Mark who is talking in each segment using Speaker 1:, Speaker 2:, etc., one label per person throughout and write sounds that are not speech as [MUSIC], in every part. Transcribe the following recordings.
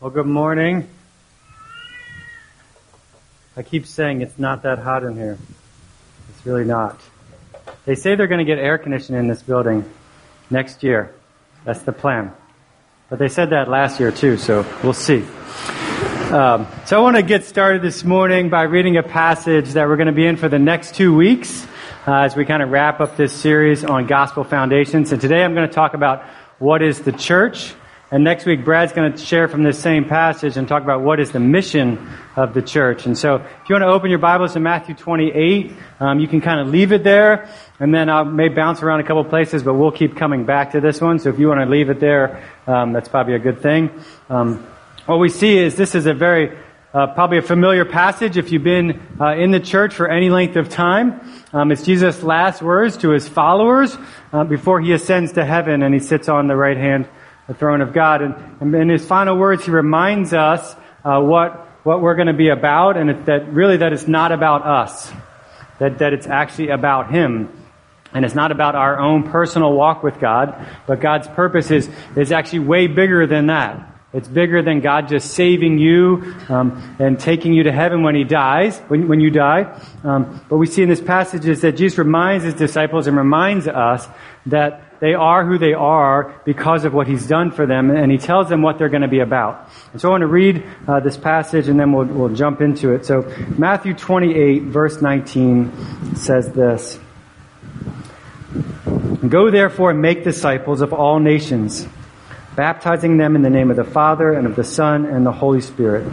Speaker 1: Well, good morning. I keep saying it's not that hot in here. It's really not. They say they're going to get air conditioning in this building next year. That's the plan. But they said that last year too, so we'll see. Um, so I want to get started this morning by reading a passage that we're going to be in for the next two weeks uh, as we kind of wrap up this series on gospel foundations. And today I'm going to talk about what is the church. And next week, Brad's going to share from this same passage and talk about what is the mission of the church. And so, if you want to open your Bibles to Matthew 28, um, you can kind of leave it there, and then I may bounce around a couple places, but we'll keep coming back to this one. So, if you want to leave it there, um, that's probably a good thing. Um, what we see is this is a very uh, probably a familiar passage if you've been uh, in the church for any length of time. Um, it's Jesus' last words to his followers uh, before he ascends to heaven and he sits on the right hand the throne of God. And, in his final words, he reminds us uh, what what we're going to be about, and that really that it's not about us, that that it's actually about Him. And it's not about our own personal walk with God, but God's purpose is, is actually way bigger than that. It's bigger than God just saving you um, and taking you to heaven when He dies, when, when you die. Um, but we see in this passage is that Jesus reminds His disciples and reminds us that they are who they are because of what he's done for them, and he tells them what they're going to be about. And so I want to read uh, this passage, and then we'll, we'll jump into it. So Matthew 28, verse 19 says this. Go therefore and make disciples of all nations, baptizing them in the name of the Father and of the Son and the Holy Spirit,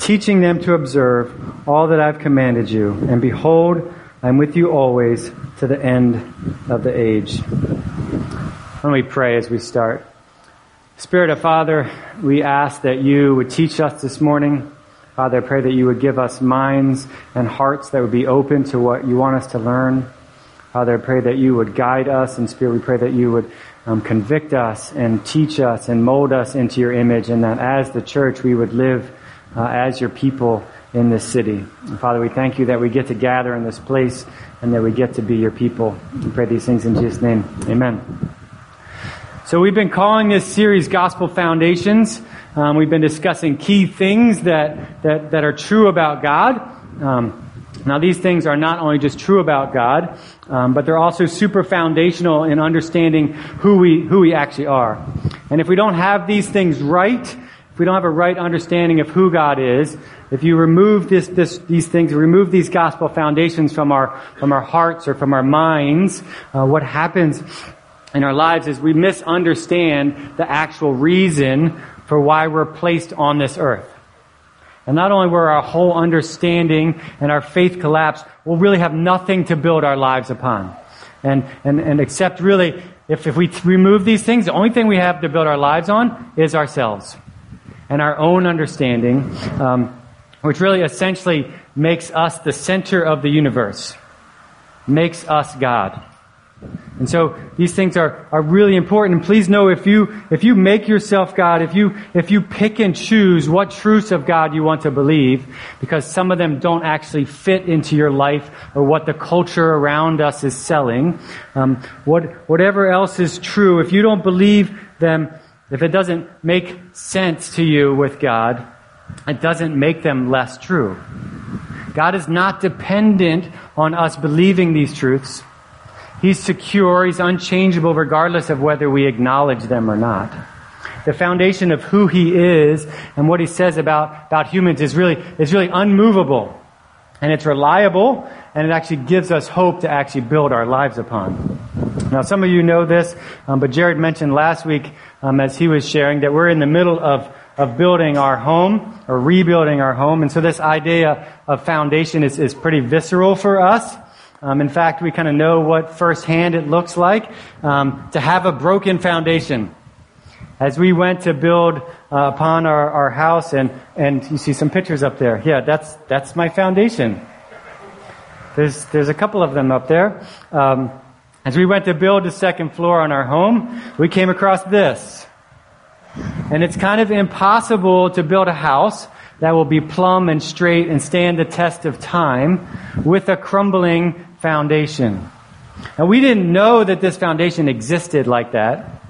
Speaker 1: teaching them to observe all that I've commanded you. And behold, I'm with you always to the end of the age. Let me pray as we start. Spirit of Father, we ask that you would teach us this morning. Father, I pray that you would give us minds and hearts that would be open to what you want us to learn. Father, I pray that you would guide us, and Spirit, we pray that you would um, convict us and teach us and mold us into your image, and that as the church we would live uh, as your people in this city. And Father, we thank you that we get to gather in this place and that we get to be your people. We pray these things in Jesus' name. Amen. So we've been calling this series Gospel Foundations. Um, we've been discussing key things that, that, that are true about God. Um, now these things are not only just true about God, um, but they're also super foundational in understanding who we, who we actually are. And if we don't have these things right, if we don't have a right understanding of who God is, if you remove this, this, these things, remove these gospel foundations from our, from our hearts or from our minds, uh, what happens in our lives is we misunderstand the actual reason for why we're placed on this earth. And not only will our whole understanding and our faith collapse, we'll really have nothing to build our lives upon. And, and, and except really, if, if we remove these things, the only thing we have to build our lives on is ourselves and our own understanding, um, which really essentially makes us the center of the universe, makes us God. And so these things are, are really important. And please know if you, if you make yourself God, if you, if you pick and choose what truths of God you want to believe, because some of them don't actually fit into your life or what the culture around us is selling, um, what, whatever else is true, if you don't believe them, if it doesn't make sense to you with God, it doesn't make them less true. God is not dependent on us believing these truths. He's secure, he's unchangeable regardless of whether we acknowledge them or not. The foundation of who he is and what he says about, about humans is really, is really unmovable. And it's reliable, and it actually gives us hope to actually build our lives upon. Now, some of you know this, um, but Jared mentioned last week um, as he was sharing that we're in the middle of, of building our home or rebuilding our home. And so this idea of foundation is, is pretty visceral for us. Um, in fact, we kind of know what firsthand it looks like um, to have a broken foundation. As we went to build uh, upon our, our house, and, and you see some pictures up there. Yeah, that's, that's my foundation. There's, there's a couple of them up there. Um, as we went to build the second floor on our home, we came across this. And it's kind of impossible to build a house that will be plumb and straight and stand the test of time with a crumbling foundation. And we didn't know that this foundation existed like that.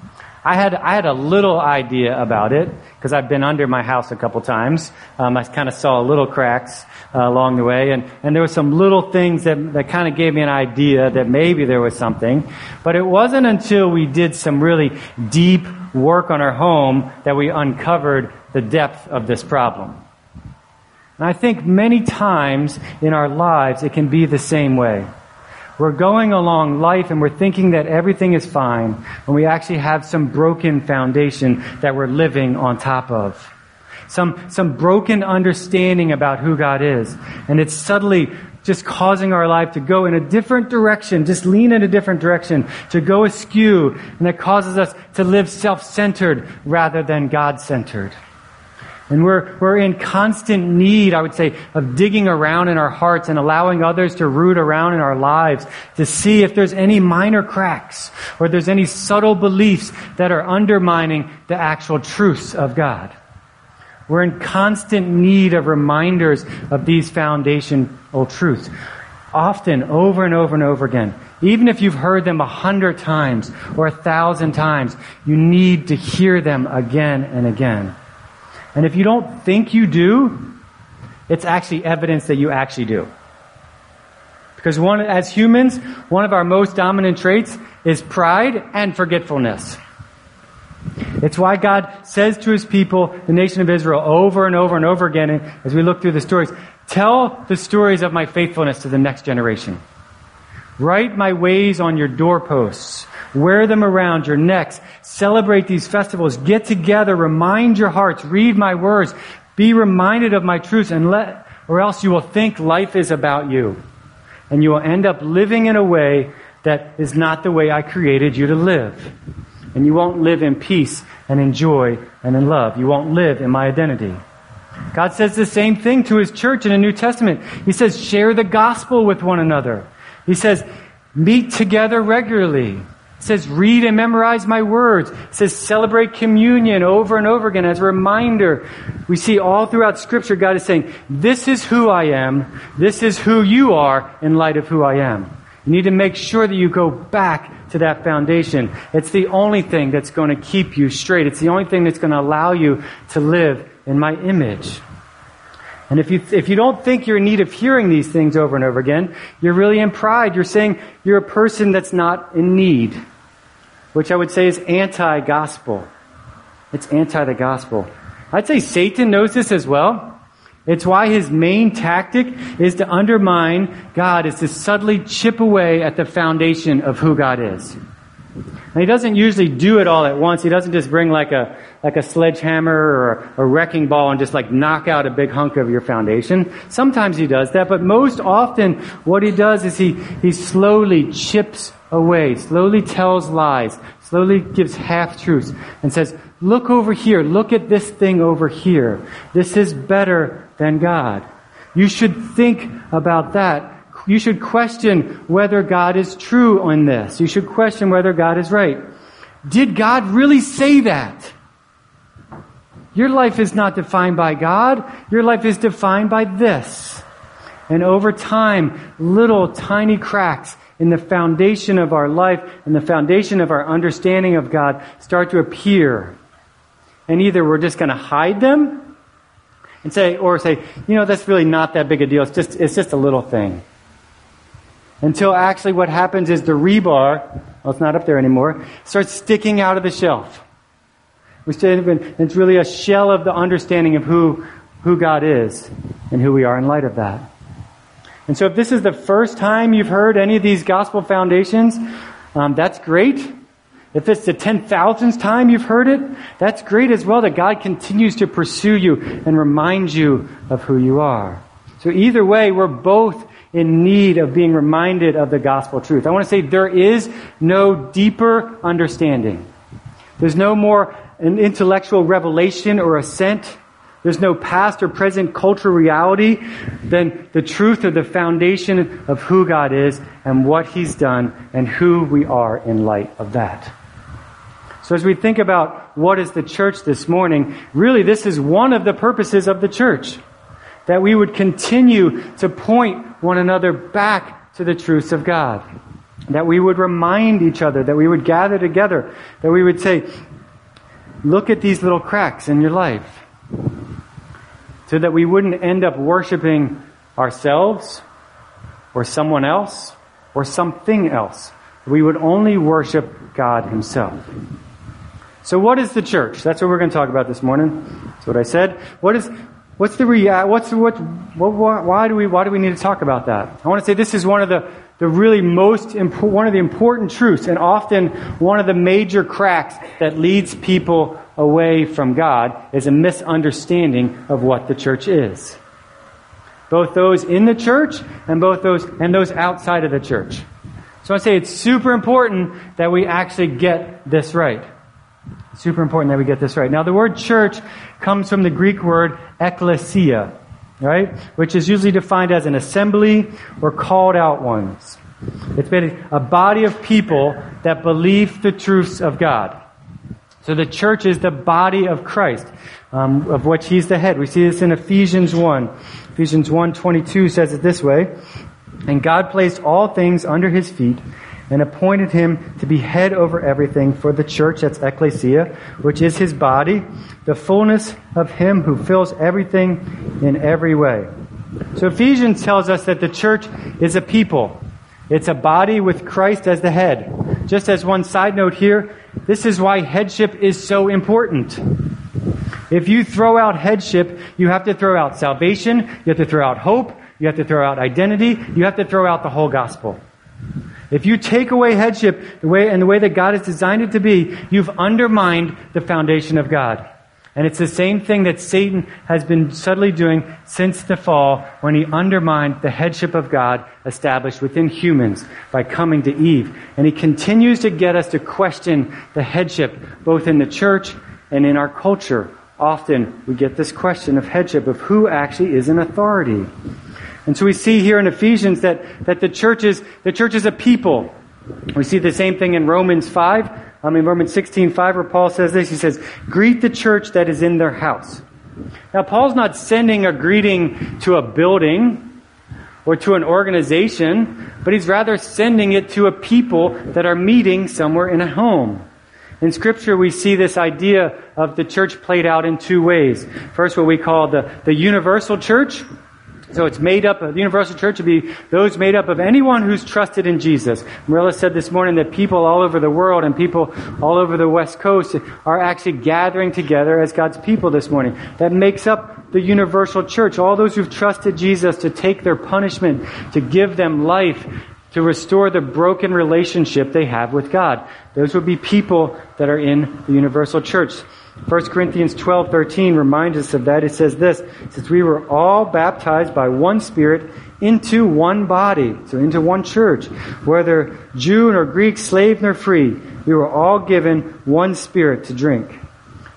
Speaker 1: I had, I had a little idea about it. because I've been under my house a couple times. Um, I kind of saw little cracks uh, along the way, and, and there were some little things that, that kind of gave me an idea that maybe there was something. But it wasn't until we did some really deep work on our home that we uncovered the depth of this problem. And I think many times in our lives it can be the same way. We're going along life and we're thinking that everything is fine when we actually have some broken foundation that we're living on top of. Some, some broken understanding about who God is. And it's subtly just causing our life to go in a different direction, just lean in a different direction, to go askew, and that causes us to live self-centered rather than God-centered. And we're, we're in constant need, I would say, of digging around in our hearts and allowing others to root around in our lives to see if there's any minor cracks or if there's any subtle beliefs that are undermining the actual truths of God. We're in constant need of reminders of these foundational truths. Often, over and over and over again. Even if you've heard them a hundred times or a thousand times, you need to hear them again and again. And if you don't think you do, it's actually evidence that you actually do. Because one, as humans, one of our most dominant traits is pride and forgetfulness. It's why God says to his people, the nation of Israel, over and over and over again, as we look through the stories, tell the stories of my faithfulness to the next generation. Write my ways on your doorposts. Wear them around your necks. Celebrate these festivals. Get together. Remind your hearts. Read my words. Be reminded of my truths and let, or else you will think life is about you. And you will end up living in a way that is not the way I created you to live. And you won't live in peace and in joy and in love. You won't live in my identity. God says the same thing to his church in the New Testament. He says, share the gospel with one another. He says, meet together regularly. It says, read and memorize my words. It says, celebrate communion over and over again as a reminder. We see all throughout Scripture, God is saying, this is who I am. This is who you are in light of who I am. You need to make sure that you go back to that foundation. It's the only thing that's going to keep you straight. It's the only thing that's going to allow you to live in my image. And if you, if you don't think you're in need of hearing these things over and over again, you're really in pride. You're saying you're a person that's not in need, which I would say is anti gospel. It's anti the gospel. I'd say Satan knows this as well. It's why his main tactic is to undermine God, is to subtly chip away at the foundation of who God is. And he doesn't usually do it all at once. He doesn't just bring like a, like a sledgehammer or a wrecking ball and just like knock out a big hunk of your foundation. Sometimes he does that, but most often what he does is he, he slowly chips away, slowly tells lies, slowly gives half truths and says, look over here, look at this thing over here. This is better than God. You should think about that you should question whether God is true on this. You should question whether God is right. Did God really say that? Your life is not defined by God. Your life is defined by this. And over time, little tiny cracks in the foundation of our life and the foundation of our understanding of God start to appear. And either we're just going to hide them and say, or say, you know, that's really not that big a deal. It's just, it's just a little thing. Until actually what happens is the rebar, well, it's not up there anymore, starts sticking out of the shelf. It's really a shell of the understanding of who, who God is and who we are in light of that. And so if this is the first time you've heard any of these gospel foundations, um, that's great. If it's the 10,000th time you've heard it, that's great as well that God continues to pursue you and remind you of who you are. So either way, we're both in need of being reminded of the gospel truth. I want to say there is no deeper understanding. There's no more an intellectual revelation or assent. There's no past or present cultural reality than the truth of the foundation of who God is and what He's done and who we are in light of that. So as we think about what is the church this morning, really this is one of the purposes of the church that we would continue to point one another back to the truths of God. That we would remind each other, that we would gather together, that we would say, look at these little cracks in your life so that we wouldn't end up worshiping ourselves or someone else or something else. We would only worship God Himself. So, what is the church? That's what we're going to talk about this morning. That's what I said. What is what's the rea- what's what, what why do we why do we need to talk about that? I want to say this is one of the the really most one of the important truths and often one of the major cracks that leads people away from God is a misunderstanding of what the church is. Both those in the church and both those and those outside of the church. So I say it's super important that we actually get this right. Super important that we get this right. Now the word church comes from the Greek word ekklesia, right? Which is usually defined as an assembly or called out ones. It's been a body of people that believe the truths of God. So the church is the body of Christ, um, of which he's the head. We see this in Ephesians 1. Ephesians 1.22 says it this way, And God placed all things under his feet and appointed him to be head over everything for the church, that's ecclesia, which is his body, the fullness of him who fills everything in every way. So Ephesians tells us that the church is a people. It's a body with Christ as the head. Just as one side note here, this is why headship is so important. If you throw out headship, you have to throw out salvation, you have to throw out hope, you have to throw out identity, you have to throw out the whole gospel. If you take away headship the way and the way that God has designed it to be, you've undermined the foundation of God. And it's the same thing that Satan has been subtly doing since the fall when he undermined the headship of God established within humans by coming to Eve. And he continues to get us to question the headship both in the church and in our culture. Often we get this question of headship, of who actually is in authority. And so we see here in Ephesians that, that the church is, the church is a people. We see the same thing in Romans 5. I mean, Romans 16, 5, where Paul says this. He says, greet the church that is in their house. Now, Paul's not sending a greeting to a building or to an organization, but he's rather sending it to a people that are meeting somewhere in a home. In Scripture, we see this idea of the church played out in two ways. First, what we call the, the universal church, so it's made up, of the universal church would be those made up of anyone who's trusted in Jesus. Marilla said this morning that people all over the world and people all over the West Coast are actually gathering together as God's people this morning. That makes up the universal church. All those who've trusted Jesus to take their punishment, to give them life, to restore the broken relationship they have with God. Those would be people that are in the universal church. 1 Corinthians 12, 13 reminds us of that. It says this, since we were all baptized by one Spirit into one body, so into one church, whether Jew nor Greek, slave nor free, we were all given one Spirit to drink.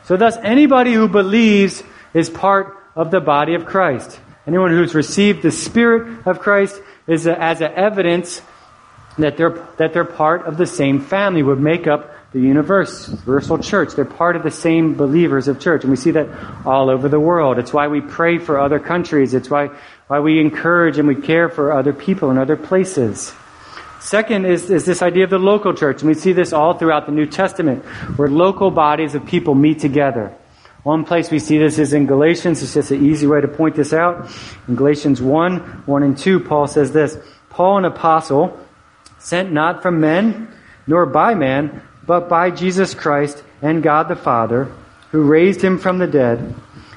Speaker 1: So thus, anybody who believes is part of the body of Christ. Anyone who's received the Spirit of Christ is a, as a evidence that they're, that they're part of the same family, would make up the universe, universal church. They're part of the same believers of church. And we see that all over the world. It's why we pray for other countries. It's why, why we encourage and we care for other people in other places. Second is, is this idea of the local church. And we see this all throughout the New Testament, where local bodies of people meet together. One place we see this is in Galatians. It's just an easy way to point this out. In Galatians 1, 1 and 2, Paul says this, Paul, an apostle, sent not from men, nor by man, but by Jesus Christ and God the Father, who raised him from the dead,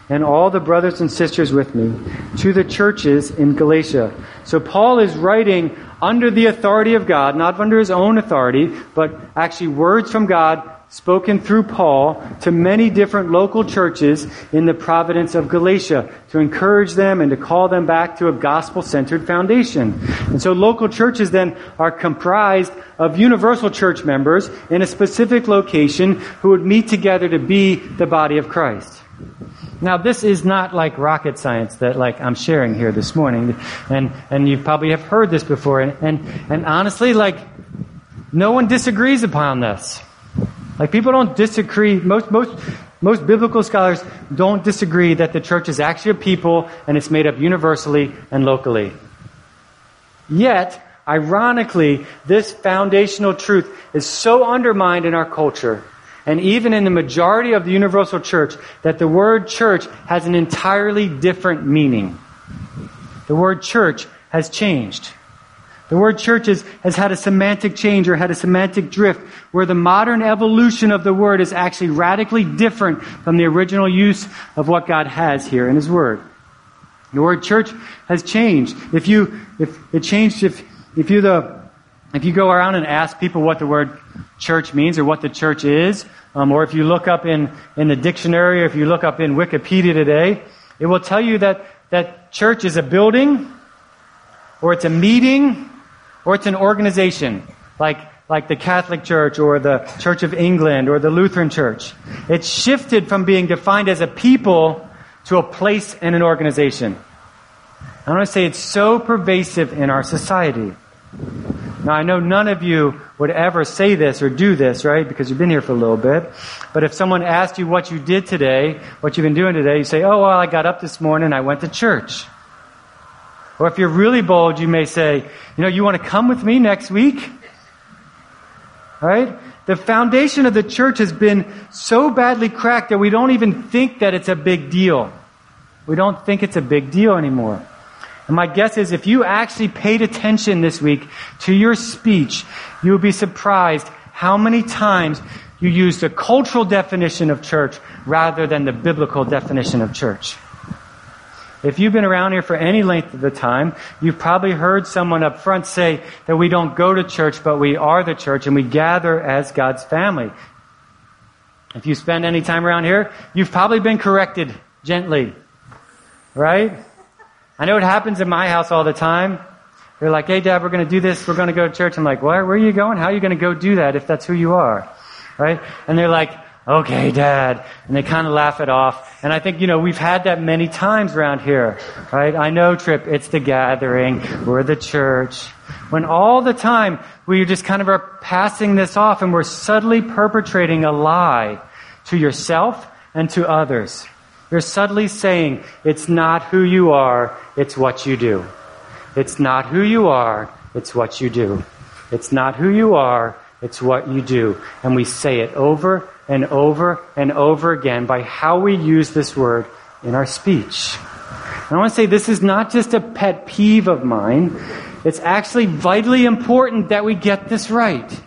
Speaker 1: and all the brothers and sisters with me, to the churches in Galatia. So Paul is writing under the authority of God, not under his own authority, but actually words from God spoken through Paul to many different local churches in the province of Galatia to encourage them and to call them back to a gospel centered foundation. And so local churches then are comprised of universal church members in a specific location who would meet together to be the body of Christ. Now, this is not like rocket science that like I'm sharing here this morning, and and you probably have heard this before, and and, and honestly, like no one disagrees upon this. Like people don't disagree. Most most most biblical scholars don't disagree that the church is actually a people and it's made up universally and locally. Yet, ironically, this foundational truth is so undermined in our culture and even in the majority of the universal church, that the word church has an entirely different meaning. The word church has changed. The word church is, has had a semantic change or had a semantic drift where the modern evolution of the word is actually radically different from the original use of what God has here in His Word. The word church has changed. If you, if it changed, if, if you the, if you go around and ask people what the word church means or what the church is, um, or if you look up in, in the dictionary or if you look up in Wikipedia today, it will tell you that, that church is a building, or it's a meeting, or it's an organization, like, like the Catholic Church or the Church of England or the Lutheran Church. It's shifted from being defined as a people to a place and an organization. I want to say it's so pervasive in our society. Now, I know none of you would ever say this or do this, right? Because you've been here for a little bit. But if someone asked you what you did today, what you've been doing today, you say, oh, well, I got up this morning, I went to church. Or if you're really bold, you may say, you know, you want to come with me next week? Right? The foundation of the church has been so badly cracked that we don't even think that it's a big deal. We don't think it's a big deal anymore. And my guess is if you actually paid attention this week to your speech, you would be surprised how many times you used a cultural definition of church rather than the biblical definition of church. If you've been around here for any length of the time, you've probably heard someone up front say that we don't go to church, but we are the church and we gather as God's family. If you spend any time around here, you've probably been corrected gently. Right? I know it happens in my house all the time. They're like, hey, Dad, we're going to do this. We're going to go to church. I'm like, where, where are you going? How are you going to go do that if that's who you are? Right? And they're like, okay, dad. And they kind of laugh it off. And I think, you know, we've had that many times around here, right? I know, Trip, it's the gathering. We're the church. When all the time we just kind of are passing this off and we're subtly perpetrating a lie to yourself and to others. You're subtly saying, it's not who you are, it's what you do. It's not who you are, it's what you do. It's not who you are, it's what you do. And we say it over and over and over again by how we use this word in our speech. And I want to say this is not just a pet peeve of mine. It's actually vitally important that we get this right.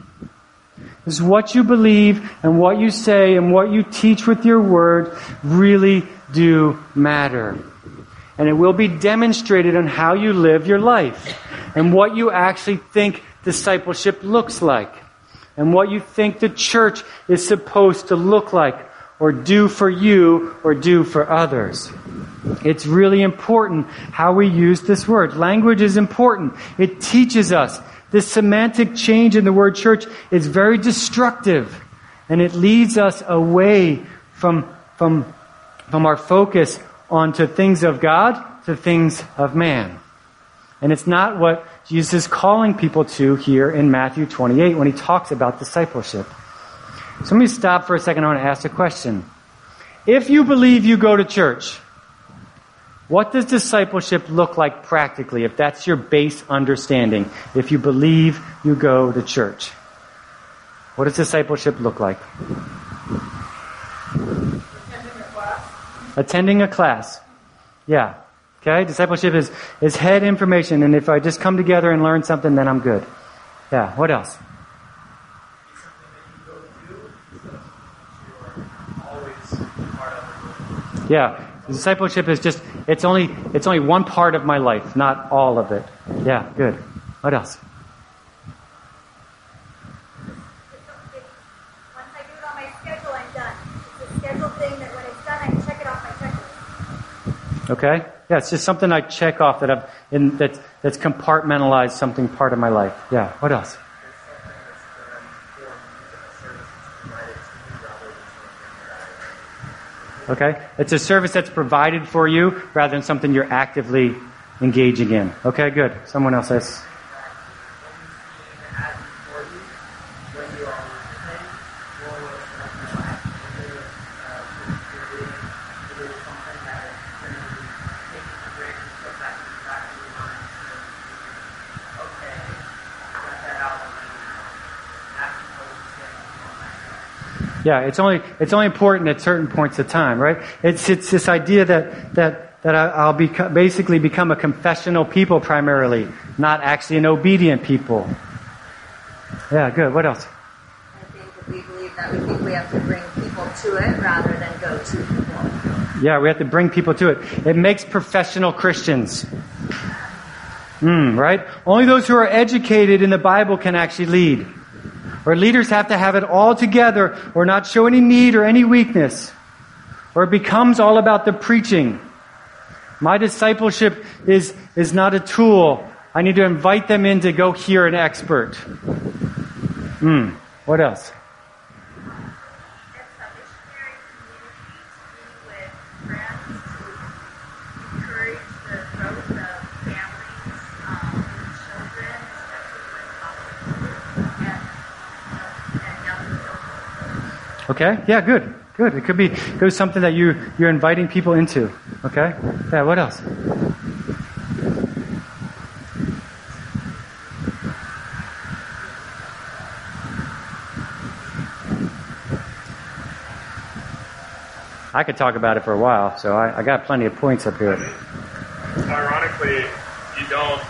Speaker 1: Because what you believe and what you say and what you teach with your word really do matter. And it will be demonstrated on how you live your life and what you actually think discipleship looks like and what you think the church is supposed to look like or do for you or do for others. It's really important how we use this word. Language is important. It teaches us. This semantic change in the word church is very destructive and it leads us away from, from, from our focus onto things of God to things of man. And it's not what Jesus is calling people to here in Matthew 28 when he talks about discipleship. So let me stop for a second. I want to ask a question. If you believe you go to church, what does discipleship look like practically if that's your base understanding? If you believe you go to church, what does discipleship look like? Attending a class. Attending a class. Yeah. Okay? Discipleship is, is head information, and if I just come together and learn something, then I'm good. Yeah, what else? Yeah, discipleship is just it's only it's only one part of my life, not all of it. Yeah, good. What else? Okay? Yeah, it's just something I check off that I've in, that, that's compartmentalized something part of my life. Yeah. What else? Okay? It's a service that's provided for you rather than something you're actively engaging in. Okay, good. Someone else says. Yeah, it's only it's only important at certain points of time, right? It's it's this idea that that that I, will beca- basically become a confessional people primarily, not actually an obedient people. Yeah, good. What else?
Speaker 2: I think that we believe that we think we have to bring people to it rather than go to people.
Speaker 1: Yeah, we have to bring people to it. It makes professional Christians. Mm, right? Only those who are educated in the Bible can actually lead. Or leaders have to have it all together or not show any need or any weakness. Or it becomes all about the preaching. My discipleship is, is not a tool. I need to invite them in to go hear an expert. Hmm. What else? Okay? Yeah, good. Good. It could be, it be something that you, you're inviting people into. Okay? Yeah, what else? I could talk about it for a while, so I, I got plenty of points up here.
Speaker 3: Ironically, you don't,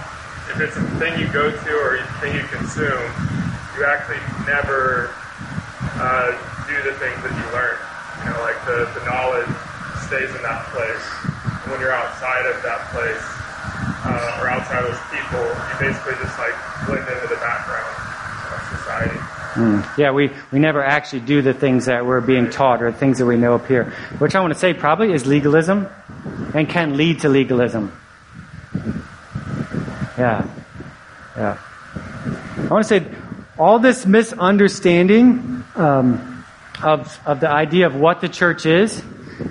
Speaker 3: if it's a thing you go to or a thing you consume, you actually never uh, the things that you learn. You know, like the, the knowledge stays in that place. And when you're outside of that place, uh, or outside of those people, you basically just like blend into the background of society.
Speaker 1: Mm. Yeah, we, we never actually do the things that we're being taught or things that we know up here. Which I want to say probably is legalism and can lead to legalism. Yeah. Yeah. I want to say all this misunderstanding um, of, of the idea of what the church is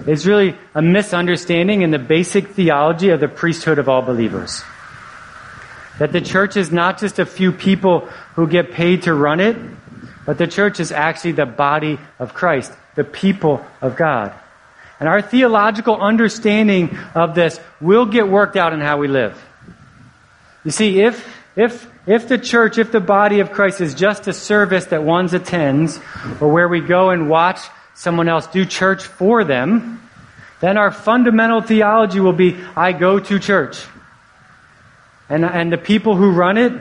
Speaker 1: is really a misunderstanding in the basic theology of the priesthood of all believers. That the church is not just a few people who get paid to run it, but the church is actually the body of Christ, the people of God. And our theological understanding of this will get worked out in how we live. You see, if, if if the church, if the body of Christ is just a service that one attends, or where we go and watch someone else do church for them, then our fundamental theology will be I go to church. And, and the people who run it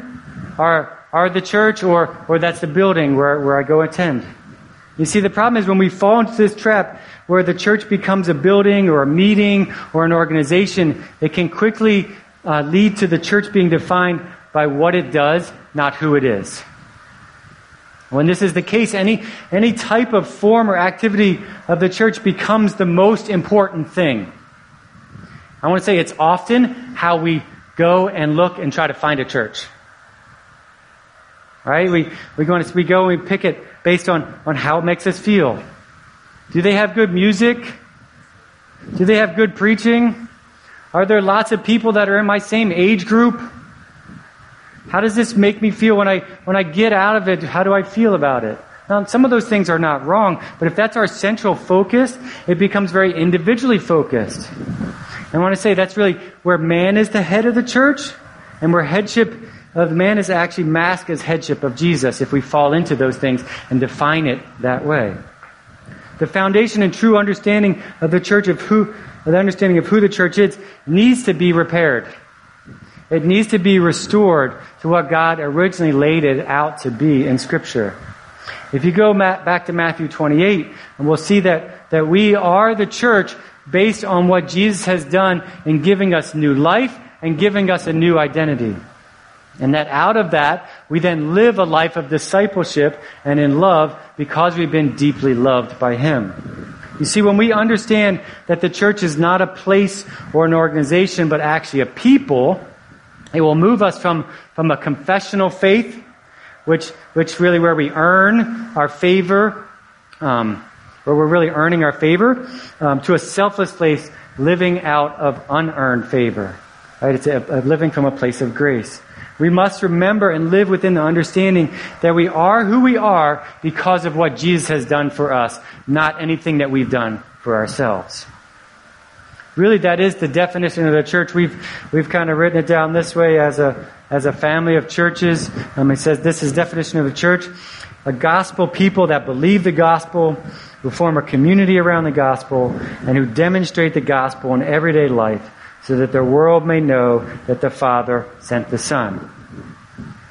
Speaker 1: are, are the church or, or that's the building where, where I go attend. You see, the problem is when we fall into this trap where the church becomes a building or a meeting or an organization, it can quickly uh, lead to the church being defined by what it does, not who it is. When this is the case, any, any type of form or activity of the church becomes the most important thing. I want to say it's often how we go and look and try to find a church. Right? We, we, go, and, we go and we pick it based on, on how it makes us feel. Do they have good music? Do they have good preaching? Are there lots of people that are in my same age group? How does this make me feel when I, when I get out of it? How do I feel about it? Now, some of those things are not wrong, but if that's our central focus, it becomes very individually focused. And I want to say that's really where man is the head of the church, and where headship of man is actually masked as headship of Jesus if we fall into those things and define it that way. The foundation and true understanding of the church of who, the understanding of who the church is, needs to be repaired. It needs to be restored to what God originally laid it out to be in Scripture. If you go back to Matthew 28, and we'll see that, that we are the church based on what Jesus has done in giving us new life and giving us a new identity. And that out of that, we then live a life of discipleship and in love because we've been deeply loved by Him. You see, when we understand that the church is not a place or an organization, but actually a people, it will move us from, from a confessional faith, which, which really where we earn our favor, um, where we're really earning our favor, um, to a selfless place living out of unearned favor. Right? It's a, a living from a place of grace. We must remember and live within the understanding that we are who we are because of what Jesus has done for us, not anything that we've done for ourselves. Really, that is the definition of the church. We've, we've kind of written it down this way as a, as a family of churches. Um, it says this is definition of the church. a gospel people that believe the gospel, who form a community around the gospel, and who demonstrate the gospel in everyday life so that the world may know that the Father sent the Son.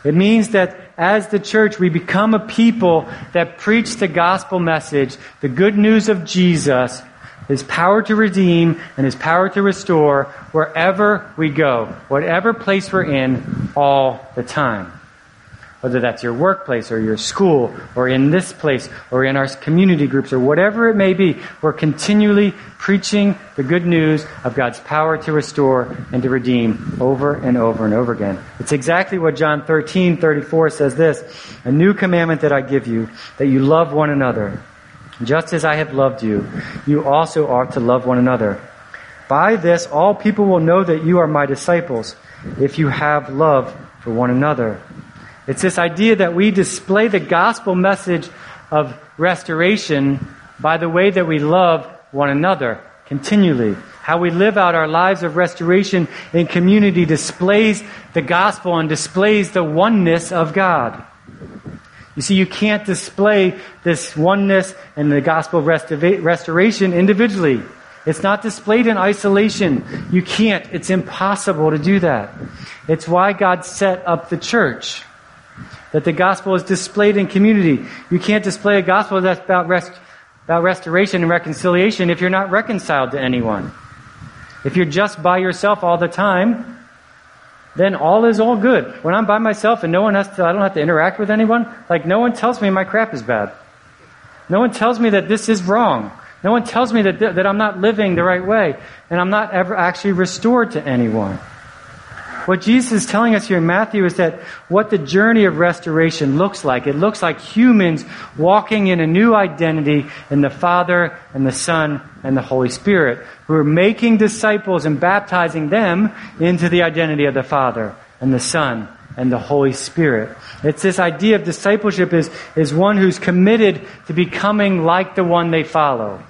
Speaker 1: It means that as the church, we become a people that preach the gospel message, the good news of Jesus, his power to redeem and his power to restore wherever we go, whatever place we're in, all the time whether that's your workplace or your school or in this place or in our community groups or whatever it may be, we're continually preaching the good news of God's power to restore and to redeem over and over and over again. It's exactly what John 13, 34 says this, a new commandment that I give you, that you love one another. Just as I have loved you, you also ought to love one another. By this, all people will know that you are my disciples, if you have love for one another. It's this idea that we display the gospel message of restoration by the way that we love one another continually. How we live out our lives of restoration in community displays the gospel and displays the oneness of God. You see, you can't display this oneness and the gospel of restoration individually. It's not displayed in isolation. You can't. It's impossible to do that. It's why God set up the church that the gospel is displayed in community. You can't display a gospel that's about, rest, about restoration and reconciliation if you're not reconciled to anyone. If you're just by yourself all the time, then all is all good. When I'm by myself and no one has to, I don't have to interact with anyone, like no one tells me my crap is bad. No one tells me that this is wrong. No one tells me that, that I'm not living the right way and I'm not ever actually restored to anyone. What Jesus is telling us here in Matthew is that what the journey of restoration looks like. It looks like humans walking in a new identity in the Father and the Son and the Holy Spirit, who are making disciples and baptizing them into the identity of the Father and the Son and the Holy Spirit. It's this idea of discipleship is, is one who's committed to becoming like the one they follow.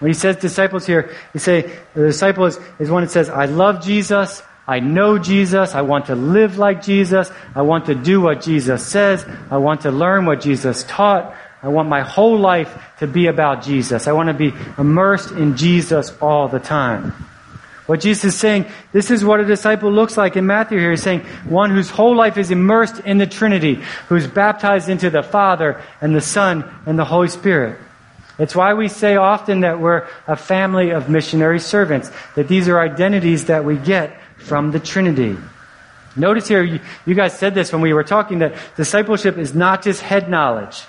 Speaker 1: When he says disciples here, he say the disciple is, is one that says, I love Jesus, I know Jesus. I want to live like Jesus. I want to do what Jesus says. I want to learn what Jesus taught. I want my whole life to be about Jesus. I want to be immersed in Jesus all the time. What Jesus is saying, this is what a disciple looks like in Matthew here. He's saying one whose whole life is immersed in the Trinity, who's baptized into the Father and the Son and the Holy Spirit. It's why we say often that we're a family of missionary servants, that these are identities that we get from the Trinity. Notice here, you, guys said this when we were talking that discipleship is not just head knowledge.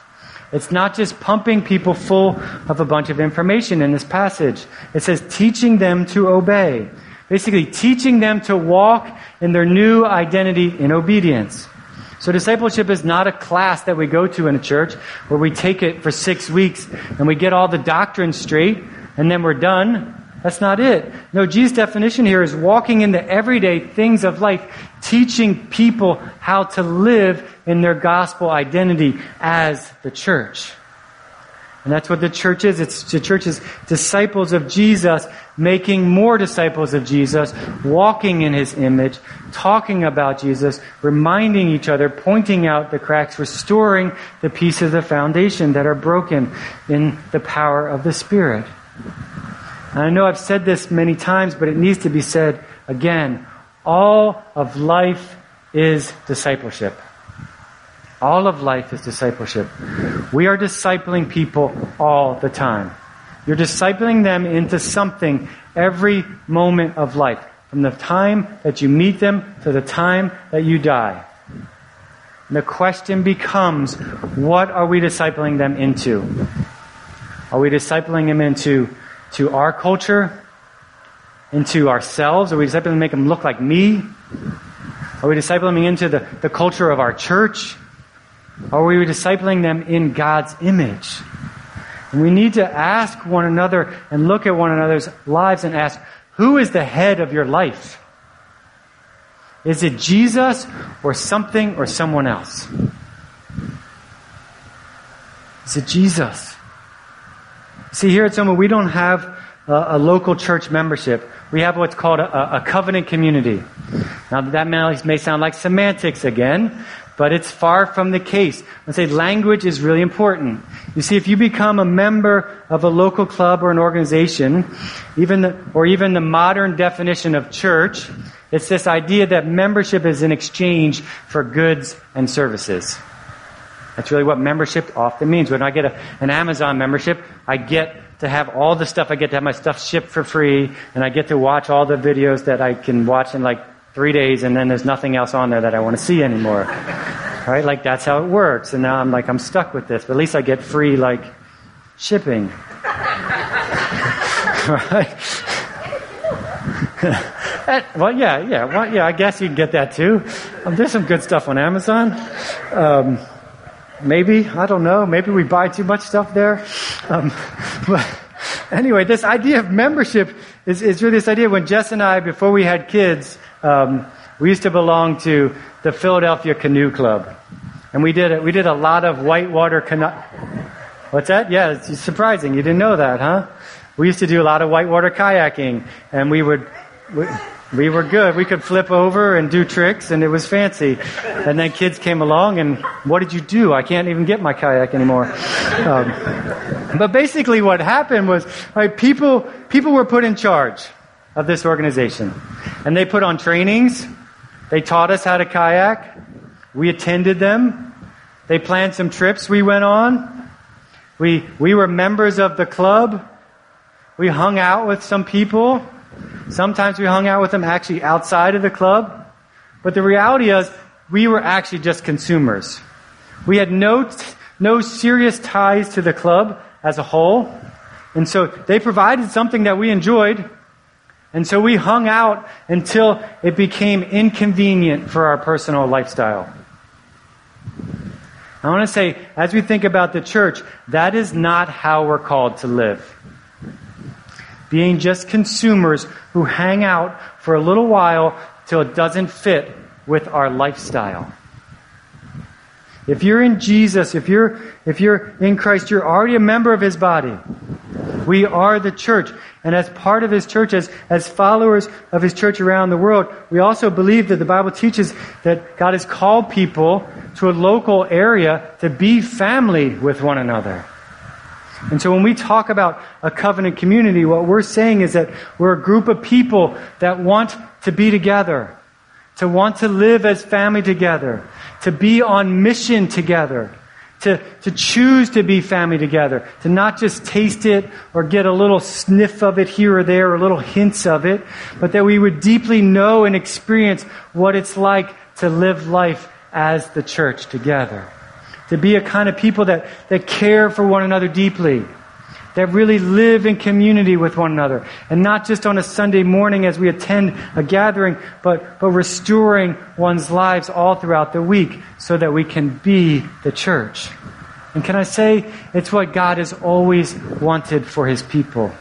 Speaker 1: It's not just pumping people full of a bunch of information in this passage. It says teaching them to obey. Basically, teaching them to walk in their new identity in obedience. So discipleship is not a class that we go to in a church where we take it for six weeks and we get all the doctrine straight and then we're done that's not it. No, Jesus' definition here is walking in the everyday things of life, teaching people how to live in their gospel identity as the church. And that's what the church is. It's the church is disciples of Jesus, making more disciples of Jesus, walking in his image, talking about Jesus, reminding each other, pointing out the cracks, restoring the pieces of foundation that are broken in the power of the Spirit. And I know I've said this many times, but it needs to be said again. All of life is discipleship. All of life is discipleship. We are discipling people all the time. You're discipling them into something every moment of life, from the time that you meet them to the time that you die. And the question becomes what are we discipling them into? Are we discipling them into to our culture, into ourselves? Are we discipling to make them look like me? Are we discipling them into the, the culture of our church? Are we discipling them in God's image? And we need to ask one another and look at one another's lives and ask, who is the head of your life? Is it Jesus or something or someone else? Is it Jesus? See, here at Soma, we don't have a, a local church membership. We have what's called a, a covenant community. Now, that may, sound like semantics again, but it's far from the case. I say language is really important. You see, if you become a member of a local club or an organization, even the, or even the modern definition of church, it's this idea that membership is in exchange for goods and services. That's really what membership often means. When I get a, an Amazon membership, I get to have all the stuff. I get to have my stuff shipped for free, and I get to watch all the videos that I can watch in like three days, and then there's nothing else on there that I want to see anymore. [LAUGHS] right? Like that's how it works. And now I'm like, I'm stuck with this, but at least I get free like shipping. [LAUGHS] right? [LAUGHS] well, yeah, yeah, well, yeah. I guess you can get that too. Um, there's some good stuff on Amazon. Um, maybe I don't know. Maybe we buy too much stuff there. Um, [LAUGHS] but anyway, this idea of membership is, is really this idea. When Jess and I, before we had kids, um, we used to belong to the Philadelphia Canoe Club, and we did it. We did a lot of whitewater canoe. What's that? Yeah, it's surprising. You didn't know that, huh? We used to do a lot of whitewater kayaking, and we would. We, we were good. We could flip over and do tricks, and it was fancy. And then kids came along, and what did you do? I can't even get my kayak anymore. Um, but basically, what happened was, right, people people were put in charge of this organization, and they put on trainings. They taught us how to kayak. We attended them. They planned some trips we went on. We we were members of the club. We hung out with some people. Sometimes we hung out with them actually outside of the club. But the reality is, we were actually just consumers. We had no, no serious ties to the club as a whole. And so they provided something that we enjoyed. And so we hung out until it became inconvenient for our personal lifestyle. I want to say, as we think about the church, that is not how we're called to live being just consumers who hang out for a little while till it doesn't fit with our lifestyle. If you're in Jesus, if you're, if you're in Christ, you're already a member of His body. We are the church. And as part of His church, as, as followers of His church around the world, we also believe that the Bible teaches that God has called people to a local area to be family with one another. And so when we talk about a covenant community, what we're saying is that we're a group of people that want to be together, to want to live as family together, to be on mission together, to, to choose to be family together, to not just taste it or get a little sniff of it here or there or little hints of it, but that we would deeply know and experience what it's like to live life as the church together to be a kind of people that, that care for one another deeply, that really live in community with one another, and not just on a Sunday morning as we attend a gathering, but, but restoring one's lives all throughout the week so that we can be the church. And can I say, it's what God has always wanted for his people.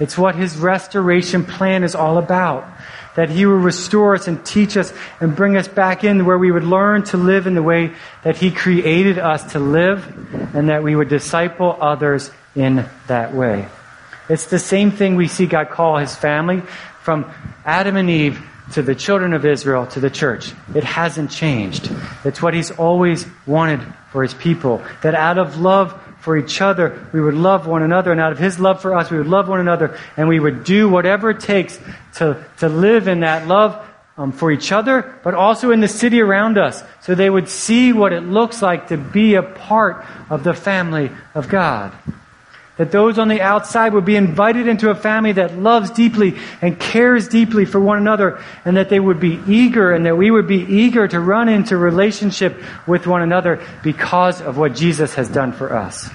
Speaker 1: It's what his restoration plan is all about that He would restore us and teach us and bring us back in where we would learn to live in the way that He created us to live and that we would disciple others in that way. It's the same thing we see God call His family from Adam and Eve to the children of Israel to the church. It hasn't changed. It's what He's always wanted for His people. That out of love for each other, we would love one another, and out of His love for us, we would love one another, and we would do whatever it takes to, to live in that love um, for each other, but also in the city around us, so they would see what it looks like to be a part of the family of God. That those on the outside would be invited into a family that loves deeply and cares deeply for one another, and that they would be eager and that we would be eager to run into relationship with one another because of what Jesus has done for us.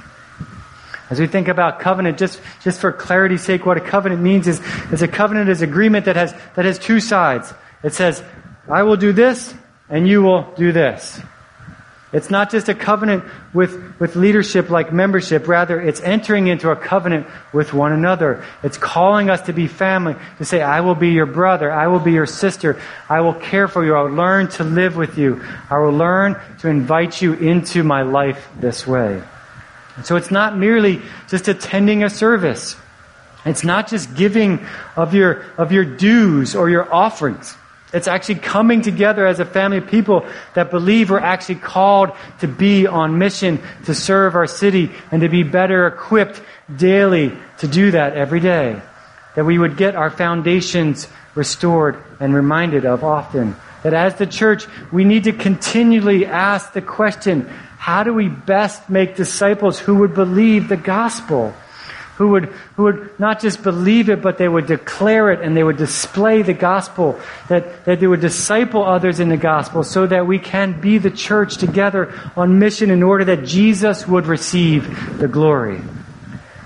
Speaker 1: As we think about covenant, just, just for clarity's sake, what a covenant means is, is a covenant is agreement that has, that has two sides. It says, I will do this, and you will do this. It's not just a covenant with, with leadership like membership. Rather, it's entering into a covenant with one another. It's calling us to be family, to say, I will be your brother. I will be your sister. I will care for you. I will learn to live with you. I will learn to invite you into my life this way. And so it's not merely just attending a service. It's not just giving of your, of your dues or your offerings. It's actually coming together as a family of people that believe we're actually called to be on mission, to serve our city, and to be better equipped daily to do that every day. That we would get our foundations restored and reminded of often. That as the church, we need to continually ask the question how do we best make disciples who would believe the gospel? who would, who would not just believe it, but they would declare it and they would display the gospel, that, that they would disciple others in the gospel so that we can be the church together on mission in order that Jesus would receive the glory.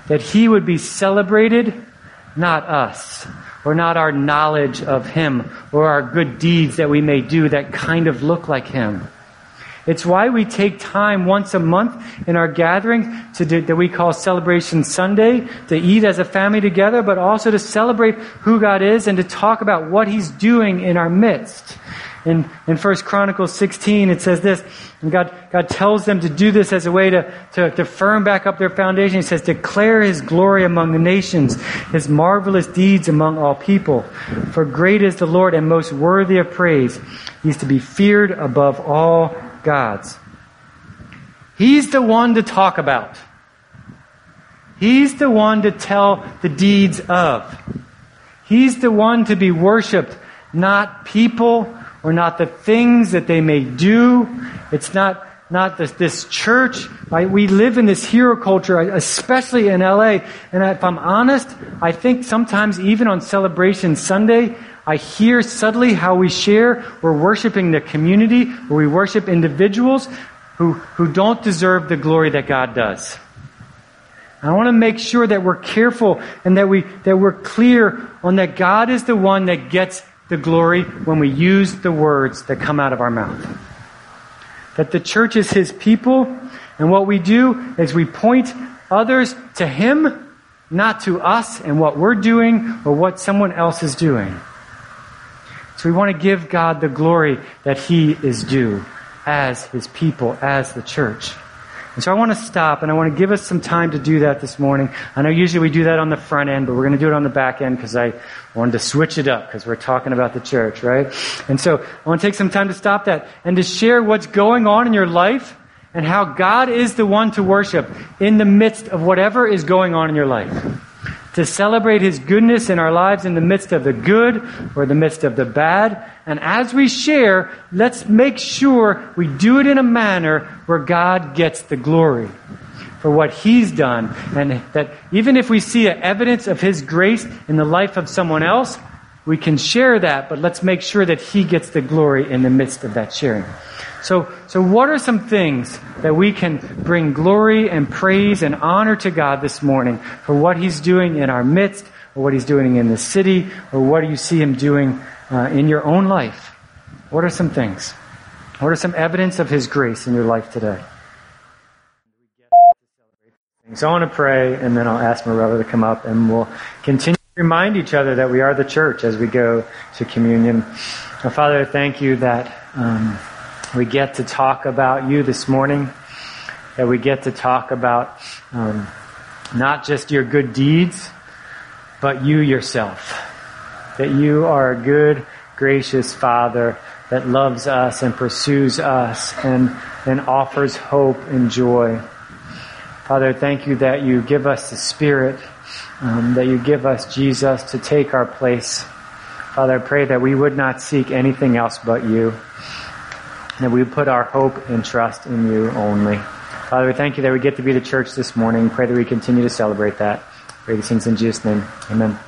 Speaker 1: That he would be celebrated, not us, or not our knowledge of him, or our good deeds that we may do that kind of look like him. It's why we take time once a month in our gathering to do, that we call Celebration Sunday, to eat as a family together, but also to celebrate who God is and to talk about what He's doing in our midst. In, in 1 Chronicles 16, it says this, and God, God tells them to do this as a way to, to, to firm back up their foundation. He says, declare His glory among the nations, His marvelous deeds among all people. For great is the Lord and most worthy of praise. He's to be feared above all gods. He's the one to talk about. He's the one to tell the deeds of. He's the one to be worshiped, not people or not the things that they may do. It's not, not this, this church. We live in this hero culture, especially in LA. And if I'm honest, I think sometimes even on Celebration Sunday, I hear subtly how we share. We're worshiping the community, where we worship individuals who, who don't deserve the glory that God does. I want to make sure that we're careful and that, we, that we're clear on that God is the one that gets the glory when we use the words that come out of our mouth. That the church is His people, and what we do is we point others to Him, not to us and what we're doing or what someone else is doing. So we want to give God the glory that He is due as His people, as the church. And so I want to stop and I want to give us some time to do that this morning. I know usually we do that on the front end, but we're going to do it on the back end because I wanted to switch it up because we're talking about the church, right? And so I want to take some time to stop that and to share what's going on in your life and how God is the one to worship in the midst of whatever is going on in your life to celebrate His goodness in our lives in the midst of the good or the midst of the bad. And as we share, let's make sure we do it in a manner where God gets the glory for what He's done. And that even if we see evidence of His grace in the life of someone else, we can share that, but let's make sure that He gets the glory in the midst of that sharing. So, so what are some things that we can bring glory and praise and honor to God this morning for what He's doing in our midst, or what He's doing in the city, or what do you see Him doing uh, in your own life? What are some things? What are some evidence of His grace in your life today? So I want to pray, and then I'll ask my brother to come up, and we'll continue remind each other that we are the church as we go to communion. Father, thank you that. Um, we get to talk about you this morning, that we get to talk about um, not just your good deeds, but you yourself. That you are a good, gracious Father that loves us and pursues us and, and offers hope and joy. Father, thank you that you give us the Spirit, um, that you give us Jesus to take our place. Father, I pray that we would not seek anything else but you that we put our hope and trust in you only. Father, we thank you that we get to be the church this morning. Pray that we continue to celebrate that. Pray these things in Jesus' name. Amen.